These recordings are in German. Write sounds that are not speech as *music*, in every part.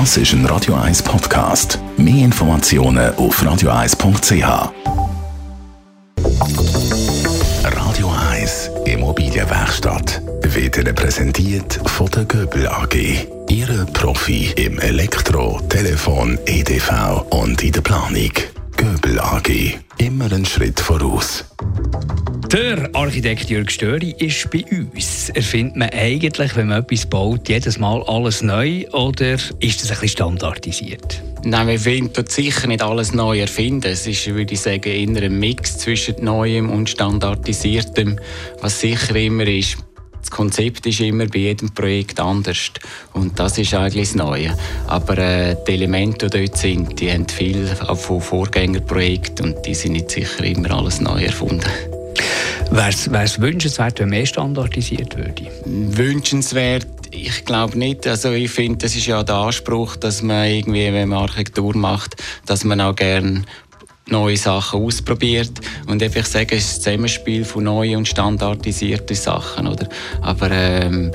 Das ist ein Radio 1 Podcast. Mehr Informationen auf radio1.ch. Radio 1 Immobilienwerkstatt wird Ihnen präsentiert von der Göbel AG. Ihre Profi im Elektro, Telefon, EDV und in der Planung. Göbel AG. Immer einen Schritt voraus. Der Architekt Jörg Störi ist bei uns. Erfindet man eigentlich, wenn man etwas baut, jedes Mal alles neu oder ist das ein bisschen standardisiert? Nein, wir finden sicher nicht alles neu erfinden. Es ist, würde ich sagen, eher ein Mix zwischen Neuem und Standardisiertem. Was sicher immer ist, das Konzept ist immer bei jedem Projekt anders. Und das ist eigentlich das Neue. Aber äh, die Elemente, die dort sind, die haben viel von Vorgängerprojekten und die sind nicht sicher immer alles neu erfunden. Wäre es wünschenswert, wenn mehr standardisiert würde? Wünschenswert ich glaube nicht. Also ich finde, das ist ja der Anspruch, dass man irgendwie, wenn man Architektur macht, dass man auch gerne neue Sachen ausprobiert. Und ich sage, es ist ein Zusammenspiel von neuen und standardisierten Sachen. Oder? Aber ähm,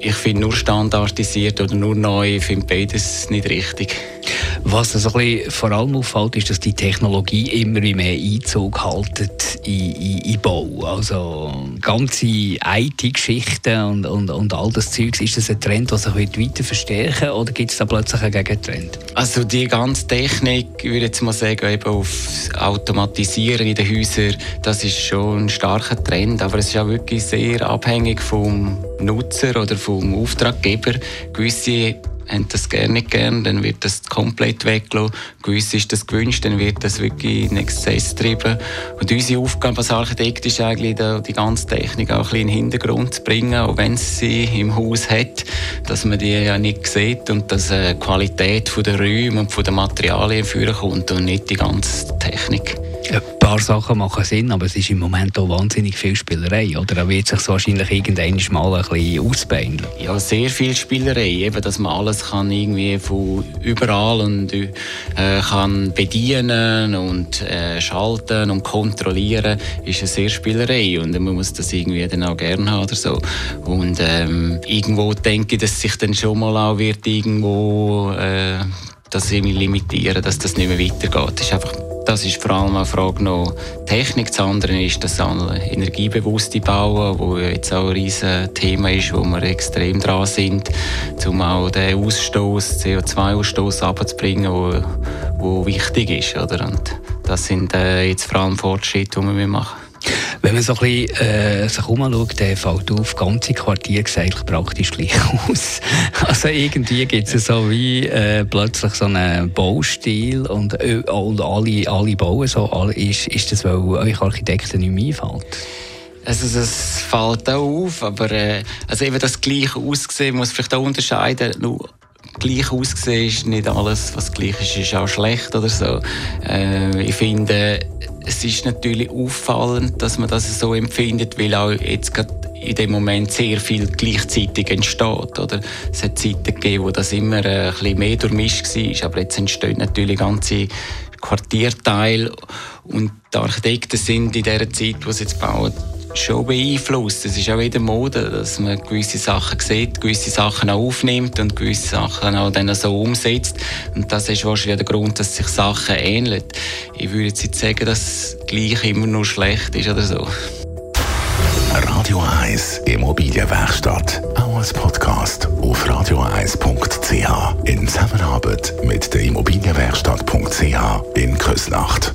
ich finde nur standardisiert oder nur neu, ich finde beides nicht richtig. Was so ein vor allem auffällt, ist, dass die Technologie immer mehr Einzug hält in, in, in Bau. Also ganze IT-Geschichten und, und, und all das Zeug, ist das ein Trend, der sich weiter verstärken oder gibt es da plötzlich einen Gegentrend? Also die ganze Technik, ich würde jetzt mal sagen, eben auf Automatisieren in den Häusern, das ist schon ein starker Trend, aber es ist auch wirklich sehr abhängig vom Nutzer oder vom Auftraggeber. Gewisse haben das gerne nicht gern, dann wird das komplett weggelassen. Gewiss ist das gewünscht, dann wird das wirklich in Exzess getrieben. Und unsere Aufgabe als Architekt ist eigentlich, die ganze Technik auch ein bisschen in den Hintergrund zu bringen, auch wenn es sie im Haus hat, dass man die ja nicht sieht und dass die Qualität der Räume und der Materialien führen kommt und nicht die ganze Technik. Ein paar Sachen machen Sinn, aber es ist im Moment auch wahnsinnig viel Spielerei, oder? Da wird sich wahrscheinlich irgendwann mal ein bisschen ausbeindeln. Ja, sehr viel Spielerei, eben, dass man alles kann irgendwie von überall und äh, kann bedienen und äh, schalten und kontrollieren, ist eine sehr Spielerei und man muss das irgendwie dann auch gerne haben oder so. Und ähm, irgendwo denke ich, dass sich dann schon mal auch wird irgendwo äh, das limitieren, dass das nicht mehr weitergeht. Das ist einfach das ist vor allem eine Frage noch Technik. Das andere ist das energiebewusste Bauen, wo jetzt auch ein riesiges Thema ist, wo wir extrem dran sind, um auch den Ausstoß, CO2-Ausstoß abzubringen, wo, wo wichtig ist. Oder? Und das sind äh, jetzt vor allem Fortschritte, die wir machen. Wenn man so ein bisschen äh, sich umschaut, dann fällt auf, ganze Quartier sieht praktisch gleich *laughs* aus. Also irgendwie gibt es so wie äh, plötzlich so einen Baustil und, äh, und alle, alle bauen so. Ist, ist das, weil euch Architekten nicht mehr einfällt? Also es fällt auch auf, aber äh, also eben das gleiche Aussehen muss vielleicht auch unterscheiden. Nur gleich aussehen ist nicht alles, was gleich ist, ist auch schlecht oder so. Äh, ich finde, es ist natürlich auffallend, dass man das so empfindet, weil auch jetzt gerade in dem Moment sehr viel gleichzeitig entsteht. Oder? Es hat Zeiten gegeben, wo das immer äh, ein bisschen mehr durchmischt war, aber jetzt entstehen natürlich ganze Quartierteile und die Architekten sind in der Zeit, wo sie jetzt bauen, schon beeinflusst. Es ist auch wieder Mode, dass man gewisse Sachen sieht, gewisse Sachen auch aufnimmt und gewisse Sachen auch dann so umsetzt. Und das ist wahrscheinlich der Grund, dass sich Sachen ähneln. Ich würde jetzt nicht sagen, dass gleich immer nur schlecht ist oder so. Radio 1 Immobilienwerkstatt. Auch als Podcast auf radio1.ch. In Zusammenarbeit mit der Immobilienwerkstatt.ch in Küsnacht.